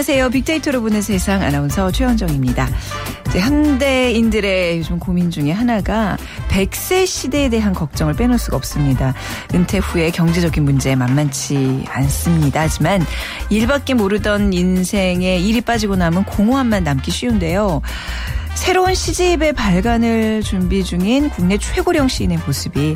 안녕하세요. 빅데이터로 보는 세상 아나운서 최현정입니다. 현대인들의 요즘 고민 중에 하나가 100세 시대에 대한 걱정을 빼놓을 수가 없습니다. 은퇴 후에 경제적인 문제 만만치 않습니다. 하지만 일밖에 모르던 인생에 일이 빠지고 나면 공허함만 남기 쉬운데요. 새로운 시집의 발간을 준비 중인 국내 최고령 시인의 모습이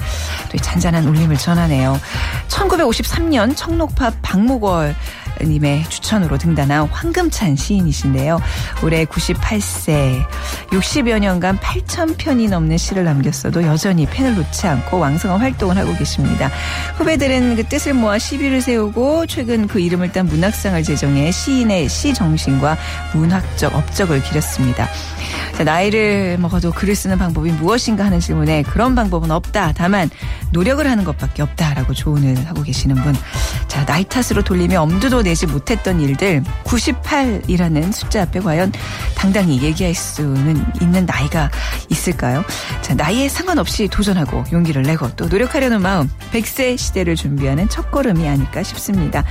또 잔잔한 울림을 전하네요. 1953년 청록팝 박목월 님의 추천으로 등단한 황금찬 시인이신데요. 올해 98세, 60여 년간 8,000편이 넘는 시를 남겼어도 여전히 펜을 놓지 않고 왕성한 활동을 하고 계십니다. 후배들은 그 뜻을 모아 시비를 세우고 최근 그 이름을 딴 문학상을 제정해 시인의 시 정신과 문학적 업적을 기렸습니다. 자, 나이를 먹어도 글을 쓰는 방법이 무엇인가 하는 질문에 그런 방법은 없다. 다만 노력을 하는 것밖에 없다라고 조언을 하고 계시는 분. 자, 나이 탓으로 돌리며 엄두도 내지 못했던 일들 98이라는 숫자 앞에 과연 당당히 얘기할 수는 있는 나이가 있을까요? 자, 나이에 상관없이 도전하고 용기를 내고 또 노력하려는 마음 100세 시대를 준비하는 첫걸음이 아닐까 싶습니다.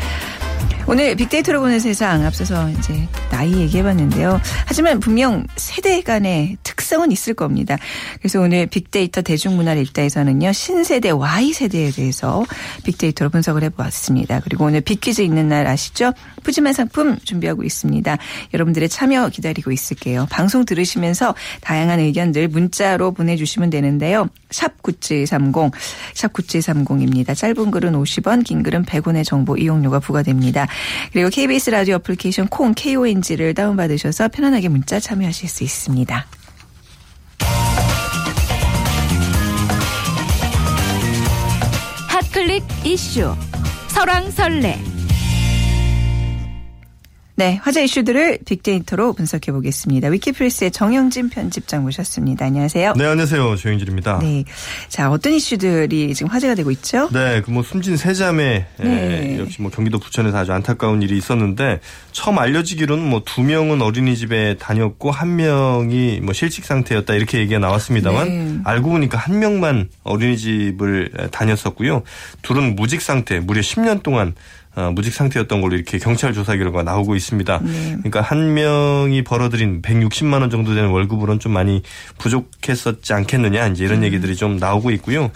오늘 빅데이터로 보는 세상 앞서서 이제 나이 얘기해봤는데요. 하지만 분명 세대 간의 특성은 있을 겁니다. 그래서 오늘 빅데이터 대중문화를 읽다에서는요. 신세대 Y세대에 대해서 빅데이터로 분석을 해보았습니다. 그리고 오늘 빅퀴즈 있는 날 아시죠? 푸짐한 상품 준비하고 있습니다. 여러분들의 참여 기다리고 있을게요. 방송 들으시면서 다양한 의견들 문자로 보내주시면 되는데요. 샵 9730, 샵 9730입니다. 짧은 글은 50원, 긴 글은 100원의 정보 이용료가 부과됩니다. 그리고 KBS 라디오 어플리케이션 콩 KONG를 다운받으셔서 편안하게 문자 참여하실 수 있습니다. 핫클릭 이슈. 설왕설래 네, 화제 이슈들을 빅데이터로 분석해 보겠습니다. 위키플러스의 정영진 편집장 모셨습니다. 안녕하세요. 네, 안녕하세요. 조영진입니다. 네. 자, 어떤 이슈들이 지금 화제가 되고 있죠? 네, 그 뭐 숨진 세자매 네. 역시 뭐 경기도 부천에서 아주 안타까운 일이 있었는데 처음 알려지기로는 뭐 두 명은 어린이집에 다녔고 한 명이 뭐 실직 상태였다 이렇게 얘기가 나왔습니다만 네. 알고 보니까 한 명만 어린이집을 다녔었고요. 둘은 무직 상태 무려 10년 동안 어, 무직 상태였던 걸로 이렇게 경찰 조사 결과가 나오고 있습니다. 네. 그러니까 한 명이 벌어들인 160만 원 정도 되는 월급으로는 좀 많이 부족했었지 않겠느냐 이제 이런 음. 얘기들이 좀 나오고 있고요.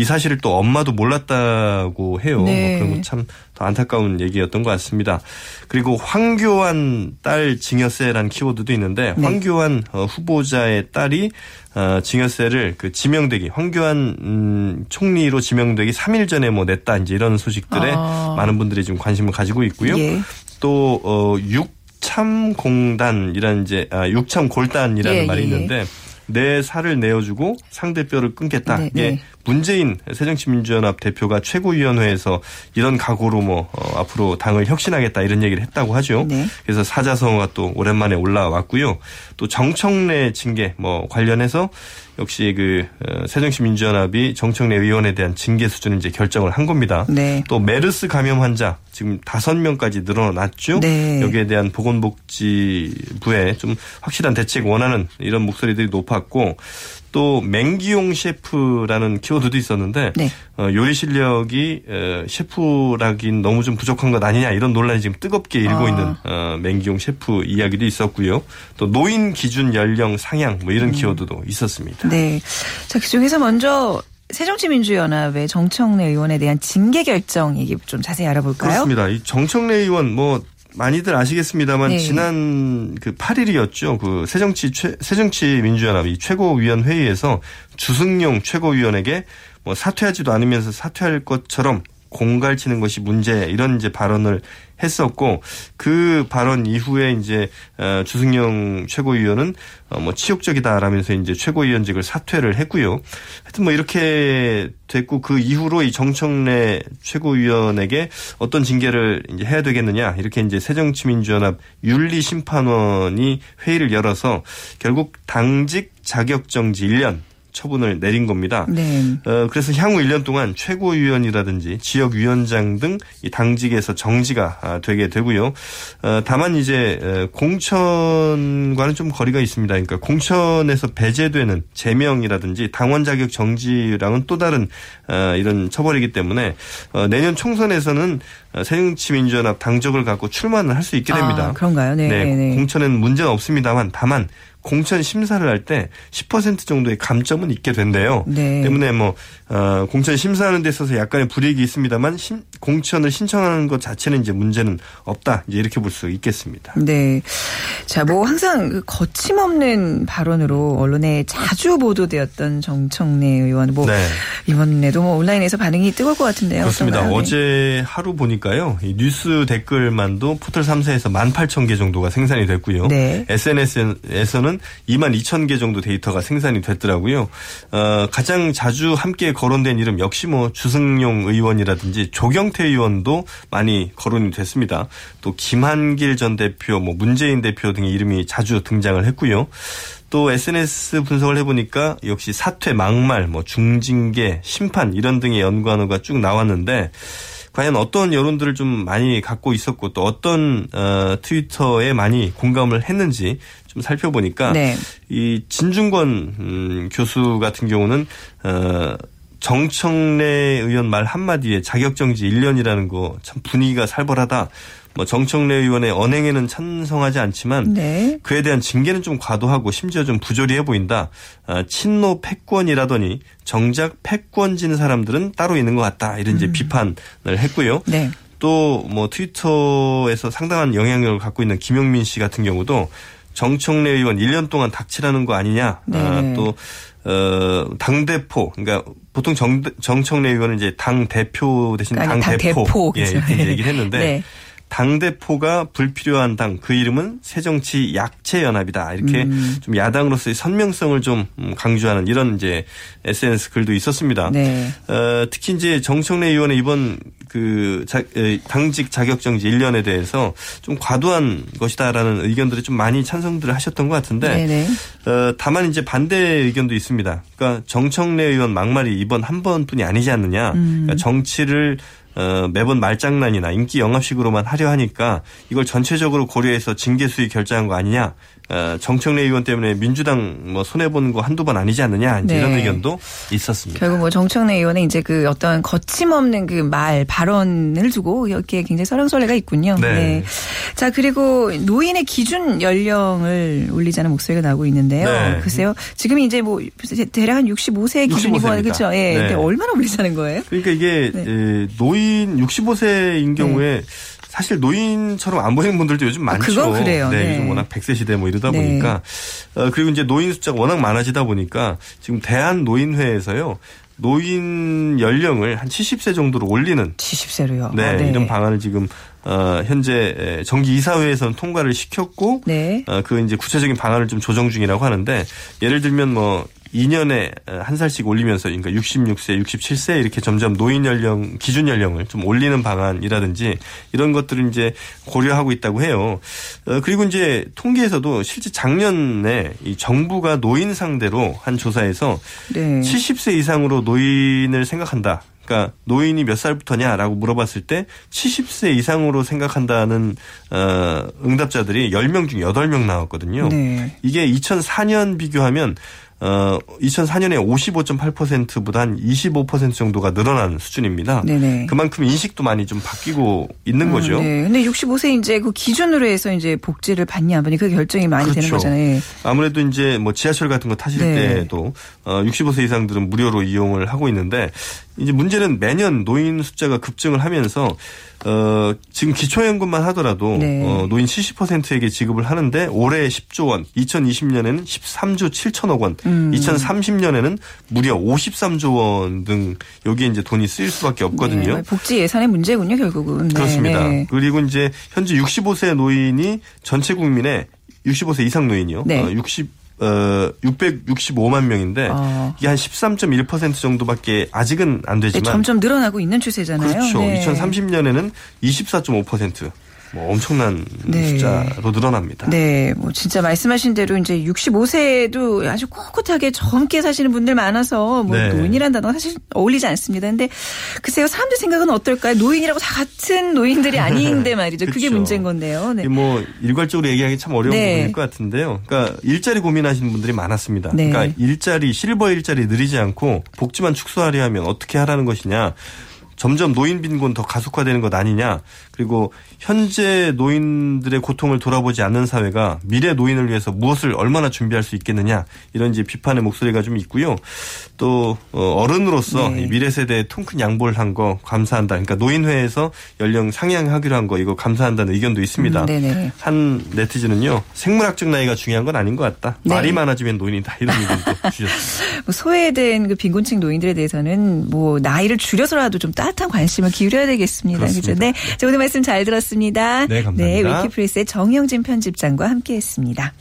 이 사실을 또 엄마도 몰랐다고 해요. 네. 뭐 그런 참더 안타까운 얘기였던 것 같습니다. 그리고 황교안 딸 징여세라는 키워드도 있는데 네. 황교안 어, 후보자의 딸이 어, 징여세를 그 지명되기 황교안 음, 총리로 지명되기 3일 전에 뭐 냈다 이제 이런 소식들에 아. 많은 분들이 지금 관심을 가지고 있고요. 예. 또 어, 육참공단이라는 이제 아, 육참골단이라는 예, 말이 예. 있는데 내 살을 내어주고 상대 뼈를 끊겠다. 네, 이게 네. 문재인 새정치민주연합 대표가 최고위원회에서 이런 각오로 뭐 어, 앞으로 당을 혁신하겠다 이런 얘기를 했다고 하죠. 네. 그래서 사자성어가 또 오랜만에 올라왔고요. 또 정청래 징계 뭐 관련해서 역시 그 어, 새정치민주연합이 정청래 의원에 대한 징계 수준을 이제 결정을 한 겁니다. 네. 또 메르스 감염 환자 지금 다섯 명까지 늘어났죠. 네. 여기에 대한 보건복지부에 좀 확실한 대책 원하는 이런 목소리들이 높았고 또 맹기용 셰프라는 키워드도 있었는데 네. 어, 요리 실력이 어, 셰프라긴 너무 좀 부족한 것 아니냐 이런 논란이 지금 뜨겁게 일고 아. 있는 어, 맹기용 셰프 이야기도 있었고요. 또 노인 기준 연령 상향 뭐 이런 음. 키워드도 있었습니다. 네. 자, 그중에서 먼저 새정치민주연합의 정청래 의원에 대한 징계 결정 얘기 좀 자세히 알아볼까요? 그렇습니다. 이 정청래 의원 뭐 많이들 아시겠습니다만 네. 지난 그 8일이었죠. 그 새정치 최, 새정치 민주연합이 최고위원 회의에서 주승용 최고위원에게 뭐 사퇴하지도 않으면서 사퇴할 것처럼 공갈치는 것이 문제 이런 이제 발언을 했었고 그 발언 이후에 이제 어, 주승용 최고위원은 어, 뭐 치욕적이다라면서 이제 최고위원직을 사퇴를 했고요. 하여튼 뭐 이렇게 됐고 그 이후로 이 정청래 최고위원에게 어떤 징계를 이제 해야 되겠느냐 이렇게 이제 새정치민주연합 윤리심판원이 회의를 열어서 결국 당직 자격정지 1년 처분을 내린 겁니다. 네. 어, 그래서 향후 1년 동안 최고위원이라든지 지역위원장 등이 당직에서 정지가 아, 되게 되고요. 어, 다만 이제 어, 공천과는 좀 거리가 있습니다. 그러니까 공천에서 배제되는 제명이라든지 당원 자격 정지랑은 또 다른 어, 이런 처벌이기 때문에 어, 내년 총선에서는 어, 새정치민주연합 당적을 갖고 출마는 할 수 있게 됩니다. 아, 그런가요? 네. 네, 네. 공천에는 문제는 없습니다만 다만 공천 심사를 할 때 10% 정도의 감점은 있게 된대요. 네. 때문에 뭐 어, 공천 심사하는 데 있어서 약간의 불이익이 있습니다만 신- 공천을 신청하는 것 자체는 이제 문제는 없다. 이제 이렇게 볼 수 있겠습니다. 네. 자, 뭐 항상 그 거침없는 발언으로 언론에 자주 보도되었던 정청래 의원 뭐 네. 이번에도 뭐 온라인에서 반응이 뜨거울 것 같은데요. 그렇습니다. 어제 하루 보니까요. 이 뉴스 댓글만도 포털 3사에서 18,000개 정도가 생산이 됐고요. 네. SNS에서는 2만 2천 개 정도 데이터가 생산이 됐더라고요. 어, 가장 자주 함께 거론된 이름 역시 뭐 주승용 의원이라든지 조경태 의원도 많이 거론이 됐습니다. 또 김한길 전 대표, 뭐 문재인 대표 등의 이름이 자주 등장을 했고요. 또 SNS 분석을 해보니까 역시 사퇴, 막말, 뭐 중징계, 심판 이런 등의 연관어가 쭉 나왔는데 과연 어떤 여론들을 좀 많이 갖고 있었고 또 어떤 어, 트위터에 많이 공감을 했는지 좀 살펴보니까 네. 이 진중권 음, 교수 같은 경우는 어, 정청래 의원 말 한마디에 자격정지 1년이라는 거 참 분위기가 살벌하다. 뭐 정청래 의원의 언행에는 찬성하지 않지만 네. 그에 대한 징계는 좀 과도하고 심지어 좀 부조리해 보인다. 아, 친노 패권이라더니 정작 패권 진 사람들은 따로 있는 것 같다. 이런 이제 비판을 했고요. 네. 또뭐 트위터에서 상당한 영향력을 갖고 있는 김용민 씨 같은 경우도 정청래 의원 1년 동안 닥치라는 거 아니냐. 네. 아, 또 어, 당대표, 그러니까 보통 정, 정청래 의원은 이제 당대표 대신 아니, 당대표. 당대표, 예, 그죠. 이렇게 얘기를 했는데 네. 당대표가 불필요한 당, 그 이름은 새정치 약체연합이다. 이렇게 음. 좀 야당으로서의 선명성을 좀 음, 강조하는 이런 이제 SNS 글도 있었습니다. 네. 어, 특히 이제 정청래 의원의 이번 그 자, 에, 당직 자격정지 1년에 대해서 좀 과도한 것이다라는 의견들이 좀 많이 찬성들을 하셨던 것 같은데. 어, 다만 이제 반대 의견도 있습니다. 그러니까 정청래 의원 막말이 이번 한 번뿐이 아니지 않느냐. 음. 그러니까 정치를 어, 매번 말장난이나 인기 영합식으로만 하려 하니까 이걸 전체적으로 고려해서 징계 수위 결정한 거 아니냐. 어, 정청래 의원 때문에 민주당 뭐 손해 본 거 한두 번 아니지 않느냐. 네. 이런 의견도 있었습니다. 결국 뭐 정청래 의원의 이제 그 어떤 거침없는 그 말 발언을 두고 이렇게 굉장히 설랑설레가 있군요. 네. 자 그리고 노인의 기준 연령을 올리자는 목소리가 나오고 있는데요. 네. 글쎄요. 지금 이제 뭐 대략 한 65세 기준이고 65세 입니다. 그렇죠. 예. 네. 근데 얼마나 올리자는 거예요? 그러니까 이게 네. 에, 노인 65세인 경우에 사실 노인처럼 안 보이는 분들도 요즘 많죠. 그건 그래요. 네, 네. 요즘 워낙 100세 시대 뭐 이러다 네. 보니까 어, 그리고 이제 노인 숫자가 워낙 많아지다 보니까 지금 대한 노인회에서요. 노인 연령을 한 70세 정도로 올리는 70세로요. 네, 이런 방안을 지금 어, 현재 에, 정기 이사회에서는 통과를 시켰고 네. 어, 그 이제 구체적인 방안을 좀 조정 중이라고 하는데 예를 들면 뭐 2년에 한 살씩 올리면서 그러니까 66세, 67세 이렇게 점점 노인 연령 기준 연령을 좀 올리는 방안이라든지 이런 것들을 이제 고려하고 있다고 해요. 어, 그리고 이제 통계에서도 실제 작년에 이 정부가 노인 상대로 한 조사에서 네. 70세 이상으로 노인을 생각한다. 그러니까 노인이 몇 살부터냐라고 물어봤을 때 70세 이상으로 생각한다는 어 응답자들이 10명 중 8명 나왔거든요. 네. 이게 2004년 비교하면 어 2004년에 55.8%보다 한 25% 정도가 늘어난 수준입니다. 네네. 그만큼 인식도 많이 좀 바뀌고 있는 거죠. 음, 네. 근데 65세 이제 그 기준으로 해서 이제 복지를 받냐 안 받냐 그 결정이 많이 되는 그렇죠. 거잖아요. 예. 아무래도 이제 뭐 지하철 같은 거 타실 네. 때도 어 65세 이상들은 무료로 이용을 하고 있는데 이제 문제는 매년 노인 숫자가 급증을 하면서 어 지금 기초연금만 하더라도 네. 어 노인 70%에게 지급을 하는데 올해 10조 원, 2020년에는 13조 7천억 원, 음. 2030년에는 무려 53조 원 등 여기에 이제 돈이 쓰일 수밖에 없거든요. 네, 복지 예산의 문제군요, 결국은. 네, 그렇습니다. 네. 그리고 이제 현재 65세 노인이 전체 국민의 65세 이상 노인이요. 네. 어, 60 어, 665만 명인데 어. 이게 한 13.1% 정도밖에 아직은 안 네, 되지만 점점 늘어나고 있는 추세잖아요. 그렇죠. 네. 2030년에는 24.5%. 뭐 엄청난 네. 숫자로 늘어납니다. 네, 뭐 진짜 말씀하신 대로 이제 65세도 아주 꿋꿋하게 젊게 사시는 분들 많아서 뭐 네. 노인이란 단어가 사실 어울리지 않습니다. 근데 글쎄요, 사람들 생각은 어떨까요? 노인이라고 다 같은 노인들이 아닌데 말이죠. 그게. 문제인 건데요. 네. 뭐 일괄적으로 얘기하기 참 어려운 네. 부분일 것 같은데요. 그러니까 일자리 고민하시는 분들이 많았습니다. 네. 그러니까 일자리 실버 일자리 늘리지 않고 복지만 축소하려 하면 어떻게 하라는 것이냐. 점점 노인 빈곤 더 가속화되는 것 아니냐. 그리고 현재 노인들의 고통을 돌아보지 않는 사회가 미래 노인을 위해서 무엇을 얼마나 준비할 수 있겠느냐. 이런 이제 비판의 목소리가 좀 있고요. 또 어, 어른으로서 네. 미래 세대에 통큰 양보를 한 거 감사한다. 그러니까 노인회에서 연령 상향하기로 한 거 이거 감사한다는 의견도 있습니다. 음, 한 네티즌은요. 생물학적 나이가 중요한 건 아닌 것 같다. 네. 말이 많아지면 노인이다. 이런 의견도 주셨습니다. 뭐 소외된 그 빈곤층 노인들에 대해서는 뭐 나이를 줄여서라도 좀 따 뜻한 관심을 기울여야 되겠습니다. 그렇죠? 네. 자, 오늘 말씀 잘 들었습니다. 네, 감사합니다. 네, 위키프레스의 정영진 편집장과 함께 했습니다.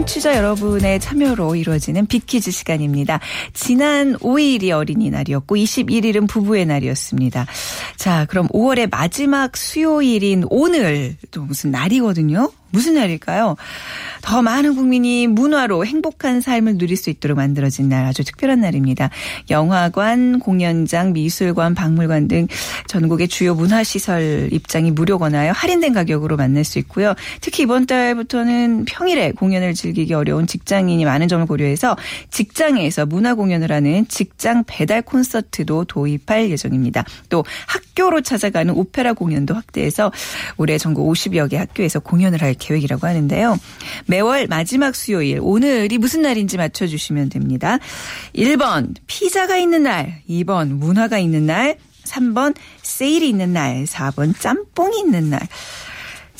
청취자 여러분의 참여로 이루어지는 빅퀴즈 시간입니다. 지난 5일이 어린이날이었고 21일은 부부의 날이었습니다. 자, 그럼 5월의 마지막 수요일인 오늘 또 무슨 날이거든요. 무슨 날일까요? 더 많은 국민이 문화로 행복한 삶을 누릴 수 있도록 만들어진 날 아주 특별한 날입니다. 영화관, 공연장, 미술관, 박물관 등 전국의 주요 문화시설 입장이 무료거나요 할인된 가격으로 만날 수 있고요. 특히 이번 달부터는 평일에 공연을 즐기기 어려운 직장인이 많은 점을 고려해서 직장에서 문화 공연을 하는 직장 배달 콘서트도 도입할 예정입니다. 또 학교로 찾아가는 오페라 공연도 확대해서 올해 전국 50여 개 학교에서 공연을 할 계획이라고 하는데요. 매월 마지막 수요일 오늘이 무슨 날인지 맞춰주시면 됩니다. 1번 피자가 있는 날. 2번 문화가 있는 날. 3번 세일이 있는 날. 4번 짬뽕이 있는 날.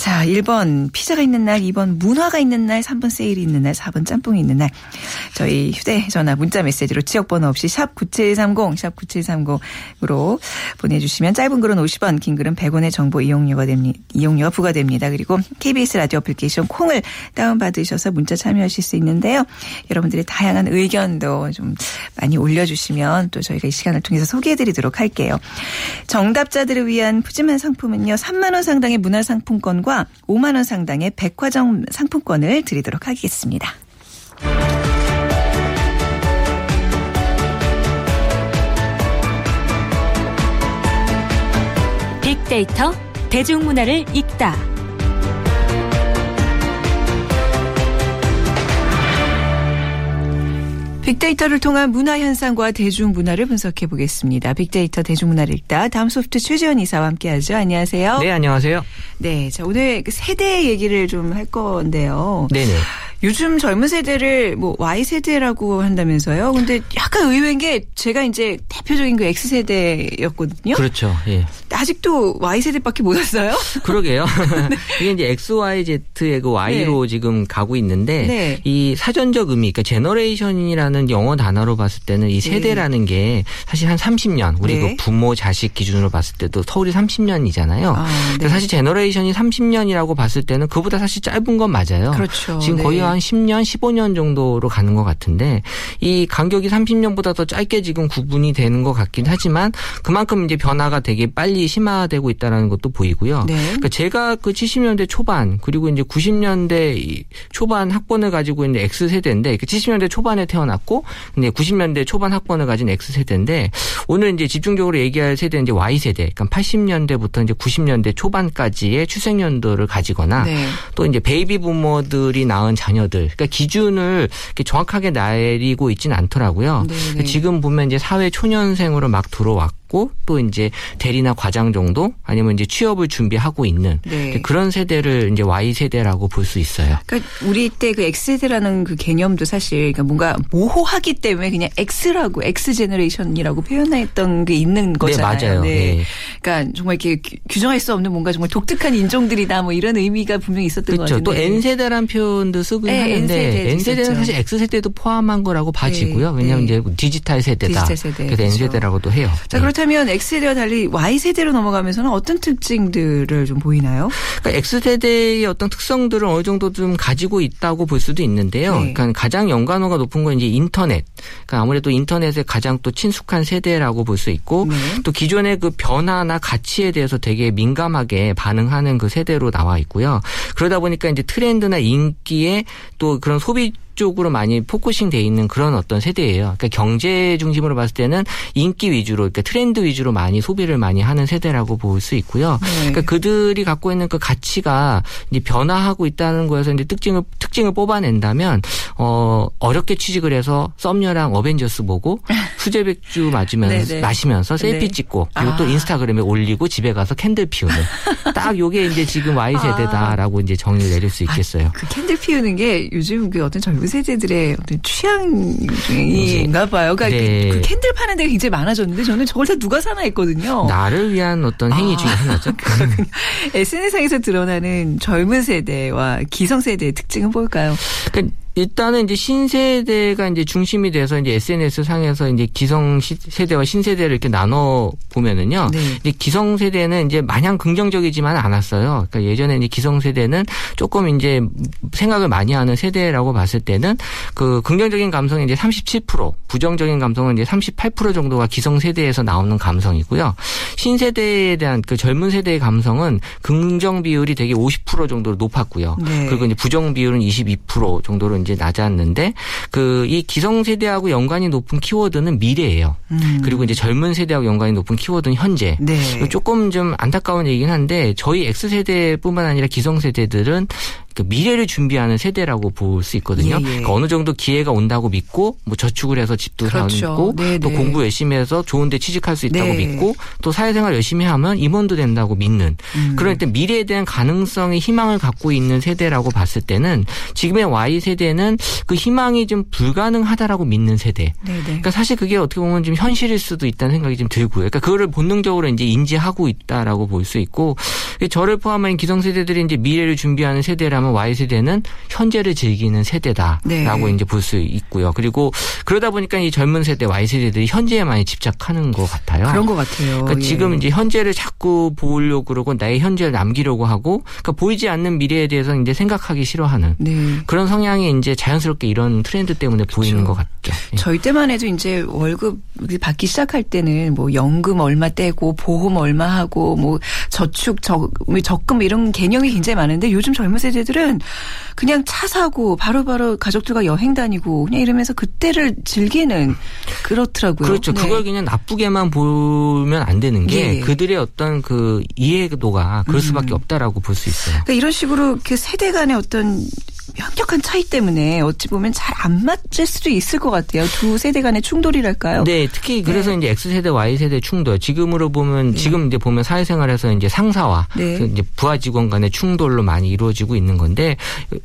자, 1번 피자가 있는 날, 2번 문화가 있는 날, 3번 세일이 있는 날, 4번 짬뽕이 있는 날. 저희 휴대전화 문자 메시지로 지역번호 없이 샵 9730, 샵 9730으로 보내주시면 짧은 글은 50원, 긴 글은 100원의 정보 이용료가 됩니다. 이용료가 부과됩니다. 그리고 KBS 라디오 애플리케이션 콩을 다운받으셔서 문자 참여하실 수 있는데요. 여러분들의 다양한 의견도 좀 많이 올려주시면 또 저희가 이 시간을 통해서 소개해드리도록 할게요. 정답자들을 위한 푸짐한 상품은요. 3만 원 상당의 문화상품권과 상품권과 5만 원 상당의 백화점 상품권을 드리도록 하겠습니다. 빅데이터 대중문화를 읽다. 빅데이터를 통한 문화 현상과 대중문화를 분석해 보겠습니다. 빅데이터 대중문화를 읽다 다음 소프트 최지원 이사와 함께하죠. 안녕하세요. 네, 안녕하세요. 네, 자 오늘 그 세대 얘기를 좀 할 건데요. 네네. 요즘 젊은 세대를 뭐 Y 세대라고 한다면서요. 근데 약간 의외인 게 제가 이제 대표적인 그 X 세대였거든요. 그렇죠. 예. 아직도 Y 세대밖에 못 왔어요. 그러게요. 네. 이게 이제 X, Y, Z의 그 Y로 네. 지금 가고 있는데 네. 이 사전적 의미, 그러니까 generation이라는 영어 단어로 봤을 때는 이 네. 세대라는 게 사실 한 30년 우리 그 네. 부모 자식 기준으로 봤을 때도 터울이 30년이잖아요. 아, 네. 사실 generation이 30년이라고 봤을 때는 그보다 사실 짧은 건 맞아요. 그렇죠. 지금 거의 한 10년, 15년 정도로 가는 것 같은데 이 간격이 30년보다 더 짧게 지금 구분이 되는 것 같긴 하지만 그만큼 이제 변화가 되게 빨리 심화되고 있다는 것도 보이고요. 네. 그러니까 제가 그 70년대 초반 그리고 이제 90년대 초반 학번을 가지고 있는 X 세대인데 70년대 그 초반에 태어났고 근데 90년대 초반 학번을 가진 X 세대인데 오늘 이제 집중적으로 얘기할 세대는 이제 Y 세대. 그러니까 80년대부터 이제 90년대 초반까지의 출생 연도를 가지거나 네. 또 이제 베이비 부머들이 낳은 자녀 자녀들, 그러니까 기준을 정확하게 내리고 있지는 않더라고요. 네네. 네. 지금 보면 이제 사회 초년생으로 막 들어왔고 있고 또 이제 대리나 과장 정도 아니면 이제 취업을 준비하고 있는 네. 그런 세대를 이제 Y 세대라고 볼 수 있어요. 그러니까 우리 때 그 X 세대라는 그 개념도 사실 그러니까 뭔가 모호하기 때문에 그냥 X라고 X 제너레이션이라고 표현했던 게 있는 네, 거잖아요. 네, 맞아요. 네. 네. 그러니까 정말 이렇게 규정할 수 없는 뭔가 정말 독특한 인종들이다 뭐 이런 의미가 분명히 있었던 그렇죠. 것 같은데. 또 N 세대란 표현도 쓰긴 네, 하는데 N 세대는 사실 X 세대도 포함한 거라고 봐지고요. 네, 왜냐하면 이제 디지털 세대다. 디지털 세대. 그래서 그렇죠. N 세대라고도 해요. 자 그렇다 면 X세대와 달리 Y세대 X세대로 넘어가면서는 어떤 특징들을 좀 보이나요? 그러니까 X세대의 어떤 특성들을 어느 정도 좀 가지고 있다고 볼 수도 있는데요. 네. 그러니까 가장 연관어가 높은 건 이제 인터넷. 그러니까 아무래도 인터넷에 가장 또 친숙한 세대라고 볼 수 있고 네. 또 기존의 그 변화나 가치에 대해서 되게 민감하게 반응하는 그 세대로 나와 있고요. 그러다 보니까 이제 트렌드나 인기에 또 그런 소비 쪽으로 많이 focusing 돼 있는 그런 어떤 세대예요. 그러니까 경제 중심으로 봤을 때는 인기 위주로 그러니까 트렌드 위주로 많이 소비를 많이 하는 세대라고 볼 수 있고요. 네. 그러니까 그들이 갖고 있는 그 가치가 이제 변화하고 있다는 거에서 이제 특징을 특징을 뽑아낸다면 어 어렵게 취직을 해서 썸녀랑 어벤져스 보고 수제 맥주 맞으면서 마시면서 selfie 네. 찍고 그리고 아. 또 인스타그램에 올리고 집에 가서 candle 피우는 딱 요게 이제 지금 Y 세대다라고 아. 이제 정의를 내릴 수 있겠어요. 아, 그 candle 피우는 게 요즘 그 어떤 젊은 세대들의 어떤 취향인가 봐요. 그러니까 네. 그, 그, candle 파는 데가 굉장히 많아졌는데 저는 저걸 다 누가 사나 했거든요. 나를 위한 어떤 행위 아, 중에 하나죠. SNS상에서 드러나는 젊은 세대와 기성 세대의 특징은 뭘까요? 그러니까 일단은 이제 신세대가 이제 중심이 돼서 이제 SNS 상에서 이제 기성 세대와 신세대를 이렇게 나눠 보면은요. 네. 이제 기성 세대는 이제 마냥 긍정적이지만 않았어요. 그러니까 예전에 이제 기성 세대는 조금 이제 생각을 많이 하는 세대라고 봤을 때는 그 긍정적인 감성이 이제 37%, 부정적인 감성은 이제 38% 정도가 기성 세대에서 나오는 감성이고요. 신세대에 대한 그 젊은 세대의 감성은 긍정 비율이 되게 50% 정도로 높았고요. 네. 그리고 이제 부정 비율은 22% 정도로 이제 낮았는데 그 이 기성 세대하고 연관이 높은 키워드는 미래예요. 음. 그리고 이제 젊은 세대하고 연관이 높은 키워드는 현재. 네. 조금 좀 안타까운 얘기긴 한데 저희 X 세대뿐만 아니라 기성 세대들은 그 미래를 준비하는 세대라고 볼 수 있거든요. 예, 예. 그러니까 어느 정도 기회가 온다고 믿고 뭐 저축을 해서 집도 그렇죠. 사고 네, 또 네. 공부 열심히 해서 좋은데 취직할 수 있다고 네. 믿고 또 사회생활 열심히 하면 임원도 된다고 믿는 음. 그럴 때 미래에 대한 가능성의 희망을 갖고 있는 세대라고 봤을 때는 지금의 Y 세대는 그 희망이 좀 불가능하다라고 믿는 세대. 네, 네. 그러니까 사실 그게 어떻게 보면 좀 현실일 수도 있다는 생각이 좀 들고요. 그러니까 그거를 본능적으로 이제 인지하고 있다라고 볼 수 있고 저를 포함한 기성세대들이 이제 미래를 준비하는 세대라면 그러면 Y 세대는 현재를 즐기는 세대다라고 네. 이제 볼 수 있고요. 그리고 그러다 보니까 이 젊은 세대 Y 세대들이 현재에 많이 집착하는 것 같아요. 그런 것 같아요. 그러니까 예. 지금 이제 현재를 자꾸 보려고 그러고 나의 현재를 남기려고 하고 그러니까 보이지 않는 미래에 대해서 이제 생각하기 싫어하는 네. 그런 성향이 이제 자연스럽게 이런 트렌드 때문에 그렇죠. 보이는 것 같죠. 예. 저희 때만 해도 이제 월급 받기 시작할 때는 뭐 연금 얼마 떼고 보험 얼마 하고 뭐 저축 적, 적금 이런 개념이 굉장히 많은데 요즘 젊은 세대들 은 사람들은 그냥 차 사고 바로바로 바로 가족들과 여행 다니고 그냥 이러면서 그때를 즐기는 그렇더라고요. 그렇죠. 네. 그걸 그냥 나쁘게만 보면 안 되는 게 네. 그들의 어떤 그 이해도가 그럴 수밖에 음. 없다라고 볼 수 있어요. 그러니까 이런 식으로 그 세대 간의 어떤 현격한 차이 때문에 어찌 보면 잘 안 맞을 수도 있을 것 같아요. 두 세대 간의 충돌이랄까요? 네, 특히 그래서 네. 이제 X 세대, Y 세대 충돌. 지금으로 보면 네. 지금 이제 보면 사회생활에서 이제 상사와 네. 그 이제 부하 직원 간의 충돌로 많이 이루어지고 있는 건데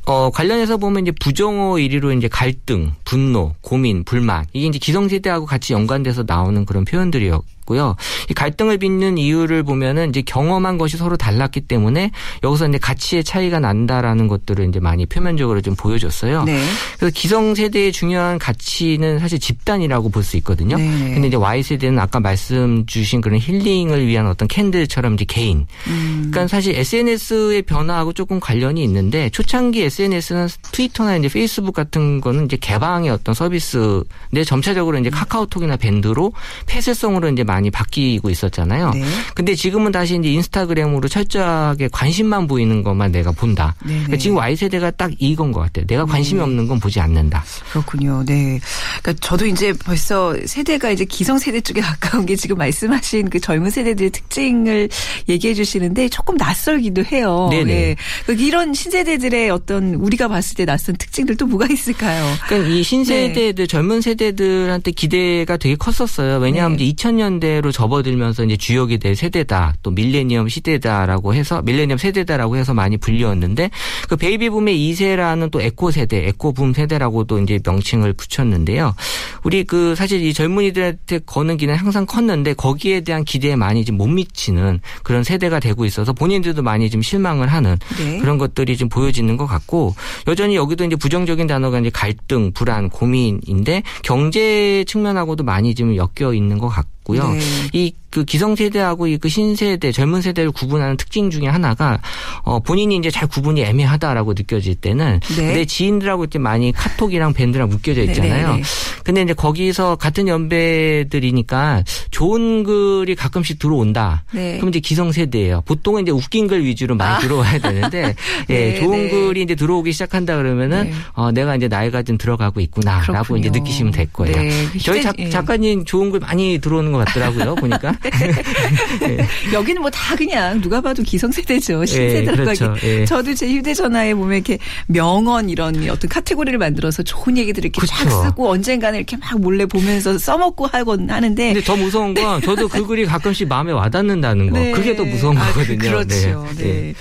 어 관련해서 보면 이제 부정어 1위로 이제 갈등, 분노, 고민, 불만 이게 이제 기성세대하고 같이 연관돼서 나오는 그런 표현들이요. 있고요. 이 갈등을 빚는 이유를 보면은 이제 경험한 것이 서로 달랐기 때문에 여기서 이제 가치의 차이가 난다라는 것들을 이제 많이 표면적으로 좀 보여줬어요. 네. 그래서 기성 세대의 중요한 가치는 사실 집단이라고 볼 수 있거든요. 네. 근데 이제 Y 세대는 아까 말씀 주신 그런 힐링을 위한 어떤 캔들처럼 이제 개인. 음. 그러니까 사실 SNS의 변화하고 조금 관련이 있는데 초창기 SNS는 트위터나 이제 페이스북 같은 거는 이제 개방의 어떤 서비스인데 점차적으로 이제 카카오톡이나 밴드로 폐쇄성으로 이제 많이 바뀌고 있었잖아요. 네. 근데 지금은 다시 이제 인스타그램으로 철저하게 관심만 보이는 것만 내가 본다. 네, 그러니까 네. 지금 Y 세대가 딱 이건 것 같아요. 내가 관심이 네. 없는 건 보지 않는다. 그렇군요. 네. 그러니까 저도 이제 벌써 세대가 이제 기성 세대 쪽에 가까운 게 지금 말씀하신 그 젊은 세대들의 특징을 얘기해 주시는데 조금 낯설기도 해요. 네네. 네. 그러니까 이런 신세대들의 어떤 우리가 봤을 때 낯선 특징들 또 뭐가 있을까요? 그러니까 이 신세대들 네. 젊은 세대들한테 기대가 되게 컸었어요. 왜냐하면 네. 2000년대 세대로 접어들면서 이제 주역이 될 세대다 또 밀레니엄 시대다라고 해서 밀레니엄 세대다라고 해서 많이 불렸는데 그 베이비붐의 2세라는 또 에코 세대, 에코붐 세대라고도 이제 명칭을 붙였는데요. 우리 그 사실 이 젊은이들한테 거는 기대는 항상 컸는데 거기에 대한 기대에 많이 좀 못 미치는 그런 세대가 되고 있어서 본인들도 많이 좀 실망을 하는 네. 그런 것들이 좀 보여지는 것 같고 여전히 여기도 이제 부정적인 단어가 이제 갈등, 불안, 고민인데 경제 측면하고도 많이 좀 엮여 있는 것 같고. 있고요. 네. 이 그 기성세대하고 이그 신세대 젊은 세대를 구분하는 특징 중에 하나가 어 본인이 이제 잘 구분이 애매하다라고 느껴질 때는 네. 내 지인들하고 이제 많이 카톡이랑 밴드랑 묶여져 네, 네, 있잖아요. 네네네. 근데 이제 거기서 같은 연배들이니까 좋은 글이 가끔씩 들어온다. 네. 그럼 이제 기성세대예요. 보통은 이제 웃긴 글 위주로 많이 아. 들어와야 되는데 예, 네, 좋은 네. 글이 이제 들어오기 시작한다 그러면은 어 내가 이제 나이가 좀 들어가고 있구나라고 그렇군요. 이제 느끼시면 될 거예요. 저희 작, 예. 작가님 좋은 글 많이 들어오는 것 같더라고요. 보니까. 네. 여기는 뭐 다 그냥 누가 봐도 기성세대죠. 예, 신세대라고 그렇죠. 하기. 예. 저도 제 휴대전화에 보면 이렇게 명언 이런 어떤 카테고리를 만들어서 좋은 얘기들을 이렇게 그렇죠. 쫙 쓰고 언젠가는 이렇게 막 몰래 보면서 써먹고 하곤 하는데. 근데 더 무서운 건 저도 그 글이 가끔씩 마음에 와닿는다는 거. 네. 그게 더 무서운 아, 거거든요. 그렇죠. 네. 네.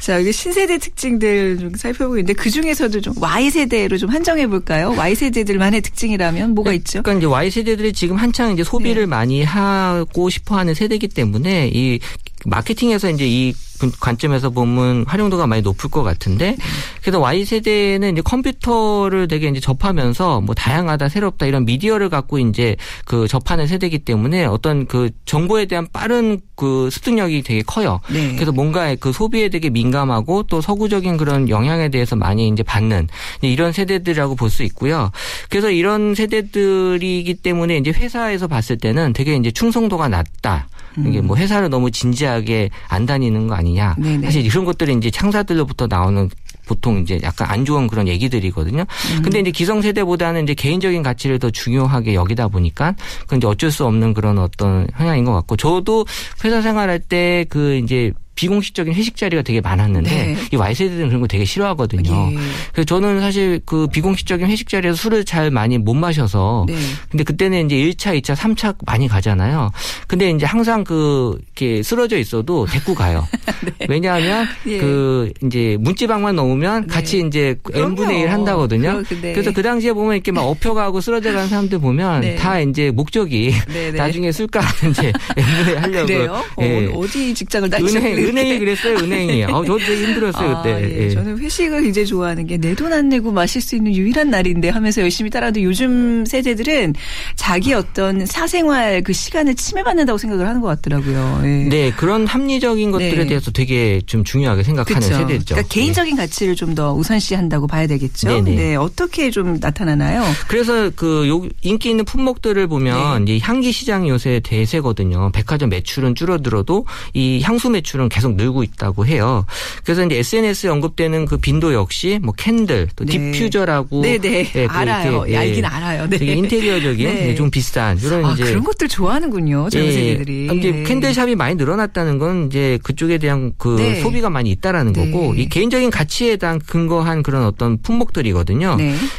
자, 여기 신세대 특징들 좀 살펴보고 있는데 그 중에서도 좀 Y세대로 좀 한정해 볼까요? Y세대들만의 특징이라면 뭐가 있죠? 그러니까 이제 Y세대들이 지금 한창 이제 소비를 네. 많이 하고 싶어 하는 세대이기 때문에 이 마케팅에서 이제 이 관점에서 보면 활용도가 많이 높을 것 같은데 그래서 Y 세대는 이제 컴퓨터를 되게 이제 접하면서 뭐 다양하다 새롭다 이런 미디어를 갖고 이제 그 접하는 세대이기 때문에 어떤 그 정보에 대한 빠른 그 습득력이 되게 커요. 네. 그래서 뭔가 그 소비에 되게 민감하고 또 서구적인 그런 영향에 대해서 많이 이제 받는 이런 세대들이라고 볼 수 있고요. 그래서 이런 세대들이기 때문에 이제 회사에서 봤을 때는 되게 이제 충성도가 낮다. 이게 뭐 회사를 너무 진지하게 안 다니는 거 아니 냐. 네네. 사실 이런 것들이 이제 창사들로부터 나오는 보통 이제 약간 안 좋은 그런 얘기들이거든요. 음. 근데 이제 기성세대보다는 이제 개인적인 가치를 더 중요하게 여기다 보니까 이제 어쩔 수 없는 그런 어떤 성향인 것 같고 저도 회사 생활할 때 그 이제 비공식적인 회식 자리가 되게 많았는데 네. 이 Y세대들은 그런 거 되게 싫어하거든요. 예. 그래서 저는 사실 그 비공식적인 회식 자리에서 술을 잘 많이 못 마셔서 네. 근데 그때는 이제 1차, 2차, 3차 많이 가잖아요. 근데 이제 항상 그 이렇게 쓰러져 있어도 데리고 가요. 네. 왜냐하면 예. 그 이제 문지방만 넘으면 네. 같이 이제 n분의 1 한다거든요. 네. 그래서 그 당시에 보면 이렇게 막 엎혀가고 쓰러져 가는 사람들 보면 네. 다 이제 목적이 나중에 술값 이제 n분의 1 하려고. 그래요? 예. 어, 디 직장을 다니셨는데 은행이 그랬어요, 은행이. 아, 저도 되게 힘들었어요, 아, 그때. 예. 예. 저는 회식을 굉장히 좋아하는 게 내 돈 안 내고 마실 수 있는 유일한 날인데 하면서 열심히 따라도 요즘 세대들은 자기 어떤 사생활 그 시간을 침해받는다고 생각을 하는 것 같더라고요. 예. 네, 그런 합리적인 것들에 네. 대해서 되게 좀 중요하게 생각하는 그쵸. 세대죠. 그러니까 개인적인 네. 가치를 좀 더 우선시한다고 봐야 되겠죠. 네네. 네, 어떻게 좀 나타나나요? 그래서 그 인기 있는 품목들을 보면 네. 이제 향기 시장이 요새 대세거든요. 백화점 매출은 줄어들어도 이 향수 매출은 계속 늘고 있다고 해요. 그래서 이제 SNS에 언급되는 그 빈도 역시 뭐 candle 또 네. diffuser라고 네네 네. 네, 알아요. 예, 알긴 알아요. 네. 되게 인테리어적인 네. 좀 비싼 이런 아, 이제 그런 것들 좋아하는군요. 전 예, 세대들이. 이제 네. candle shop이 많이 늘어났다는 건 이제 그쪽에 대한 그 네. 소비가 많이 있다라는 거고 이 개인적인 가치에 대한 근거한 그런 어떤 품목들이거든요.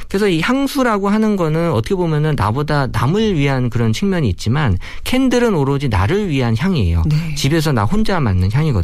그래서 이 향수라고 하는 거는 어떻게 보면은 나보다 남을 위한 그런 측면이 있지만 candle은 오로지 나를 위한 향이에요. 집에서 나 혼자 맡는 향이거든요.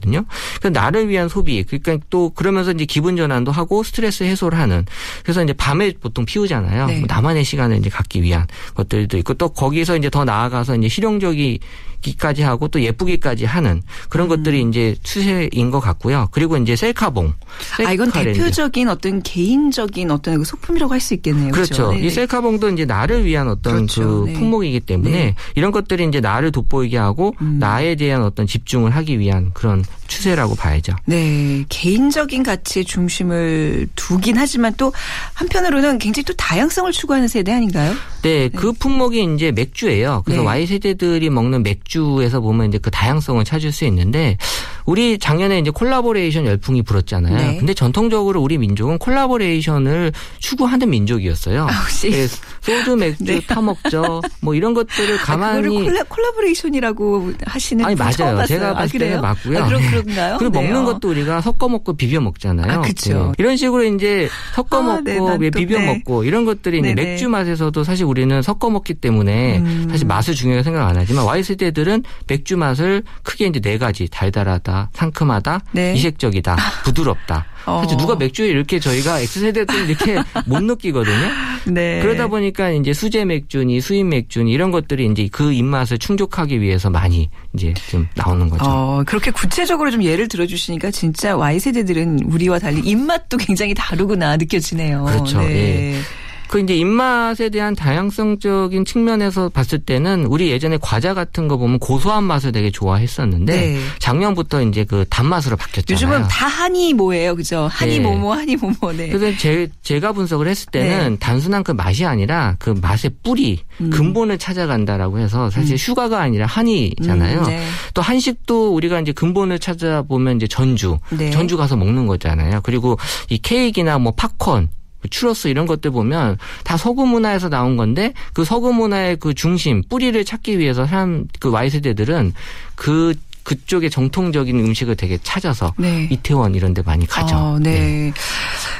그 나를 위한 소비. 그러니까 또 그러면서 이제 기분 전환도 하고 스트레스 해소를 하는. 그래서 이제 밤에 보통 피우잖아요. 네. 뭐 나만의 시간을 이제 갖기 위한 것들도 있고 또 거기서 이제 더 나아가서 이제 실용적이기까지 하고 또 예쁘기까지 하는 그런 음. 것들이 이제 추세인 것 같고요. 그리고 이제 셀카봉. 셀카 아 이건 대표적인 어떤 개인적인 어떤 그 소품이라고 할 수 있겠네요. 그렇죠. 그렇죠? 이 셀카봉도 이제 나를 위한 어떤 그렇죠. 그 네. 품목이기 때문에 네. 이런 것들이 이제 나를 돋보이게 하고 음. 나에 대한 어떤 집중을 하기 위한 그런 추세라고 봐야죠. 네. 개인적인 가치에 중심을 두긴 하지만 또 한편으로는 굉장히 또 다양성을 추구하는 세대 아닌가요? 네. 네. 그 품목이 이제 맥주예요. 그래서 네. Y세대들이 먹는 맥주 에서 보면 이제 그 다양성을 찾을 수 있는데 우리 작년에 이제 콜라보레이션 열풍이 불었잖아요. 네. 근데 전통적으로 우리 민족은 collaboration을 추구하는 민족이었어요. 아, 네, 소주 맥주 네. 타먹죠. 뭐 이런 것들을 아, 가만히 아, 콜라, 콜라보레이션이라고 하시는 아니 맞아요. 제가 봤을 때는 맞고요. 아, 그럼 그런가요? 그리고 먹는 것도 우리가 섞어 먹고 비벼 먹잖아요. 아, 그렇죠. 이런 식으로 이제 섞어 아, 네, 먹고 네, 비벼 먹고 이런 것들이 이제 맥주 맛에서도 사실 우리는 섞어 먹기 때문에 음. 사실 맛을 중요하게 생각 안 하지만 Y 세대들은 맥주 맛을 크게 이제 네 가지 달달하다. 상큼하다, 네. 이색적이다, 부드럽다. 어. 사실 누가 맥주에 이렇게 저희가 X세대 때 이렇게 못 느끼거든요. 네. 그러다 보니까 이제 수제 맥주니 수입 맥주니 이런 것들이 이제 그 입맛을 충족하기 위해서 많이 이제 좀 나오는 거죠. 어, 그렇게 구체적으로 좀 예를 들어주시니까 진짜 Y세대들은 우리와 달리 입맛도 굉장히 다르구나 느껴지네요. 그렇죠. 네. 예. 그 이제 입맛에 대한 다양성적인 측면에서 봤을 때는 우리 예전에 과자 같은 거 보면 고소한 맛을 되게 좋아했었는데 네. 작년부터 이제 그 단맛으로 바뀌었잖아요. 요즘은 다 한이 뭐예요, 그죠? 한이 네. 뭐뭐 한이 뭐뭐. 네. 그래서 제, 제가 분석을 했을 때는 네. 단순한 그 맛이 아니라 그 맛의 뿌리, 음. 근본을 찾아간다라고 해서 사실 음. 슈가가 아니라 한이잖아요. 음, 네. 또 한식도 우리가 이제 근본을 찾아보면 이제 전주, 네. 전주 가서 먹는 거잖아요. 그리고 이 케이크나 뭐 팝콘 그 추러스 이런 것들 보면 다 서구 문화에서 나온 건데 그 서구 문화의 그 중심 뿌리를 찾기 위해서 사람 그 Y 세대들은 그 그쪽의 정통적인 음식을 되게 찾아서 네. 이태원 이런 데 많이 가죠. 어, 네. 네.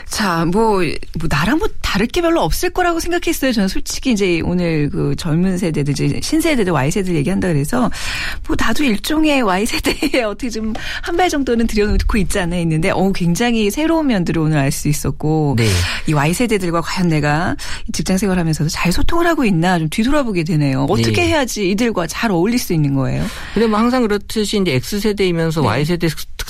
자, 뭐, 뭐, 나랑 뭐 다를 게 별로 없을 거라고 생각했어요. 저는 솔직히 이제 오늘 그 젊은 세대들, 이제 신세대들, Y세대들 얘기한다 그래서 뭐 나도 일종의 Y세대에 어떻게 좀 한 발 정도는 들여놓고 있지 않아 있는데, 어, 굉장히 새로운 면들을 오늘 알 수 있었고, 네. 이 Y세대들과 과연 내가 직장 생활 하면서도 잘 소통을 하고 있나 좀 뒤돌아보게 되네요. 어떻게 네. 해야지 이들과 잘 어울릴 수 있는 거예요? 근데 뭐 항상 그렇듯이 이제 X세대이면서 네. Y세대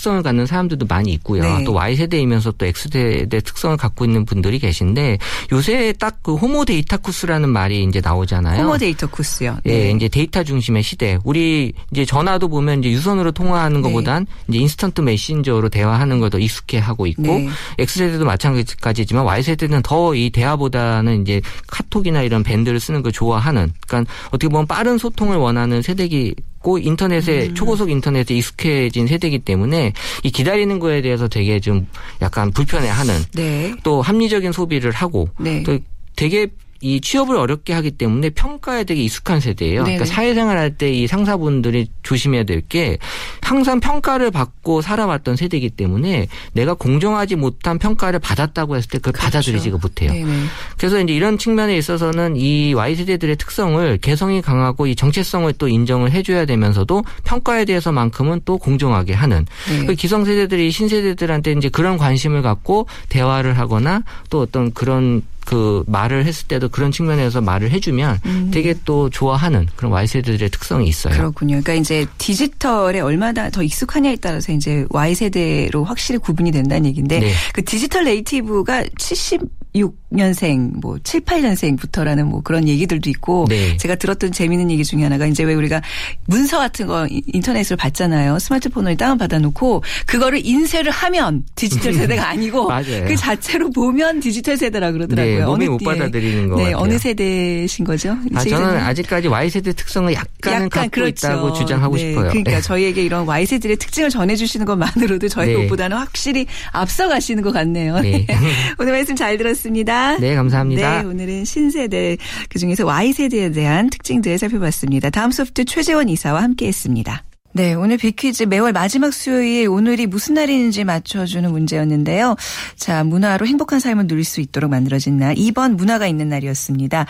특성을 갖는 사람들도 많이 있고요. 네. 또 Y세대이면서 또 X세대 특성을 갖고 있는 분들이 계신데 요새 딱 그 호모 데이터쿠스라는 말이 이제 나오잖아요. 호모 데이터쿠스요. 네. 예, 이제 데이터 중심의 시대. 우리 이제 전화도 보면 이제 유선으로 통화하는 네. 것보단 이제 인스턴트 메신저로 대화하는 걸 더 익숙해 하고 있고 네. X세대도 마찬가지지만 Y세대는 더 이 대화보다는 이제 카톡이나 이런 밴드를 쓰는 걸 좋아하는 그러니까 어떻게 보면 빠른 소통을 원하는 세대기 있고 인터넷에 음. 초고속 인터넷에 익숙해진 세대이기 때문에 이 기다리는 거에 대해서 되게 좀 약간 불편해하는 네. 또 합리적인 소비를 하고 네. 또 되게 이 취업을 어렵게 하기 때문에 평가에 되게 익숙한 세대예요. 네네. 그러니까 사회생활 할 때 이 상사분들이 조심해야 될 게 항상 평가를 받고 살아왔던 세대이기 때문에 내가 공정하지 못한 평가를 받았다고 했을 때 그걸 그렇죠. 받아들이지가 못해요. 네네. 그래서 이제 이런 측면에 있어서는 이 Y 세대들의 특성을 개성이 강하고 이 정체성을 또 인정을 해줘야 되면서도 평가에 대해서만큼은 또 공정하게 하는 네. 그 기성 세대들이 신세대들한테 이제 그런 관심을 갖고 대화를 하거나 또 어떤 그런 그 말을 했을 때도 그런 측면에서 말을 해주면 음. 되게 또 좋아하는 그런 Y세대들의 특성이 있어요. 그렇군요. 그러니까 이제 디지털에 얼마나 더 익숙하냐에 따라서 이제 Y세대로 확실히 구분이 된다는 얘기인데 네. 그 digital native가 76년생, 뭐 7, 8년생부터라는 뭐 그런 얘기들도 있고 네. 제가 들었던 재미있는 얘기 중에 하나가 이제 왜 우리가 문서 같은 거 인터넷으로 받잖아요. 스마트폰을 다운 받아 놓고 그거를 인쇄를 하면 디지털 세대가 아니고 그 자체로 보면 디지털 세대라 그러더라고요. 네, 몸이 어느, 못 받아들이는 거 네, 같아요. 어느 세대신 거죠? 아, 저는 아직까지 Y세대 특성을 약간은 약간 갖고 그렇죠. 있다고 주장하고 네, 싶어요. 그러니까 네. 저희에게 이런 Y세대의 특징을 전해 주시는 것만으로도 저희 네. 것보다는 확실히 앞서가시는 것 같네요. 네. 오늘 말씀 잘 들었습니다. 고맙습니다. 네, 감사합니다. 네, 오늘은 신세대 그중에서 Y세대에 대한 특징들 살펴봤습니다. 다음 소프트 최재원 이사와 함께했습니다. 네, 오늘 비퀴즈 매월 마지막 수요일 오늘이 무슨 날인지 맞춰주는 문제였는데요. 자, 문화로 행복한 삶을 누릴 수 있도록 만들어진 날 2번 문화가 있는 날이었습니다.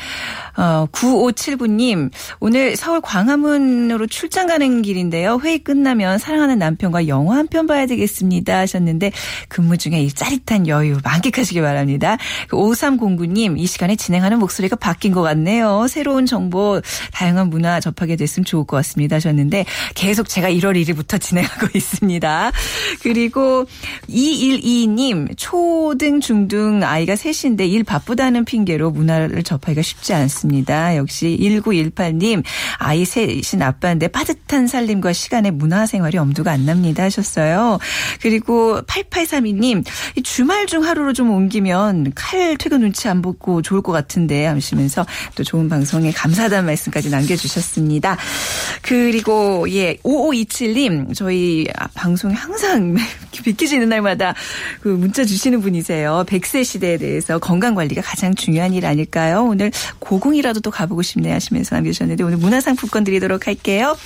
어, 9579님 오늘 서울 광화문으로 출장 가는 길인데요. 회의 끝나면 사랑하는 남편과 영화 한 편 봐야 되겠습니다 하셨는데 근무 중에 이 짜릿한 여유 만끽하시기 바랍니다. 5309님 그이 시간에 진행하는 목소리가 바뀐 것 같네요. 새로운 정보 다양한 문화 접하게 됐으면 좋을 것 같습니다 하셨는데 계속 제가 1월 1일부터 진행하고 있습니다. 그리고 2122님 초등 중등 아이가 셋인데 일 바쁘다는 핑계로 문화를 접하기가 쉽지 않습니다. 역시 1918님 아이 셋인 아빠인데 빠듯한 살림과 시간에 문화 생활이 엄두가 안 납니다 하셨어요. 그리고 8832님 주말 중 하루로 좀 옮기면 칼 퇴근 눈치 안 보고 좋을 것 같은데 하시면서 또 좋은 방송에 감사하다는 말씀까지 남겨주셨습니다. 그리고 예 5527님, 저희 방송에 항상 비키지는 날마다 그 문자 주시는 분이세요. 100세 시대에 대해서 건강관리가 가장 중요한 일 아닐까요? 오늘 고궁이라도 또 가보고 싶네 하시면서 남겨주셨는데 오늘 문화상품권 드리도록 할게요.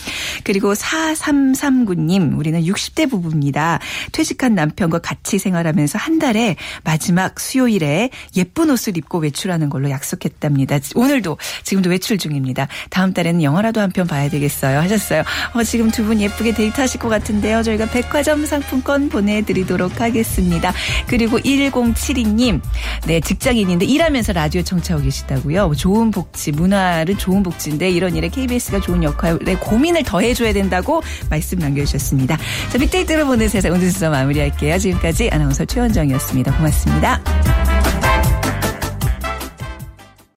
그리고 4339님, 우리는 60대 부부입니다. 퇴직한 남편과 같이 생활하면서 한 달에 마지막 수요일에 예쁜 옷을 입고 외출하는 걸로 약속했답니다. 오늘도 지금도 외출 중입니다. 다음 달에는 영화라도 한 편 봐야 되겠어요. 하셨어요. 어, 지금 두 분 예쁘게 데이트하실 것 같은데요. 저희가 백화점 상품권 보내드리도록 하겠습니다. 그리고 1072님, 네, 직장인인데 일하면서 라디오 청취하고 계시다고요. 좋은 복지, 문화를 좋은 복지인데 이런 일에 KBS가 좋은 역할에 고민을 더 해줘야 된다고 말씀 남겨주셨습니다. 자, 빅데이터로 보는 세상 오늘 순서 마무리할게요. 지금까지 아나운서 최원정이었습니다. 고맙습니다.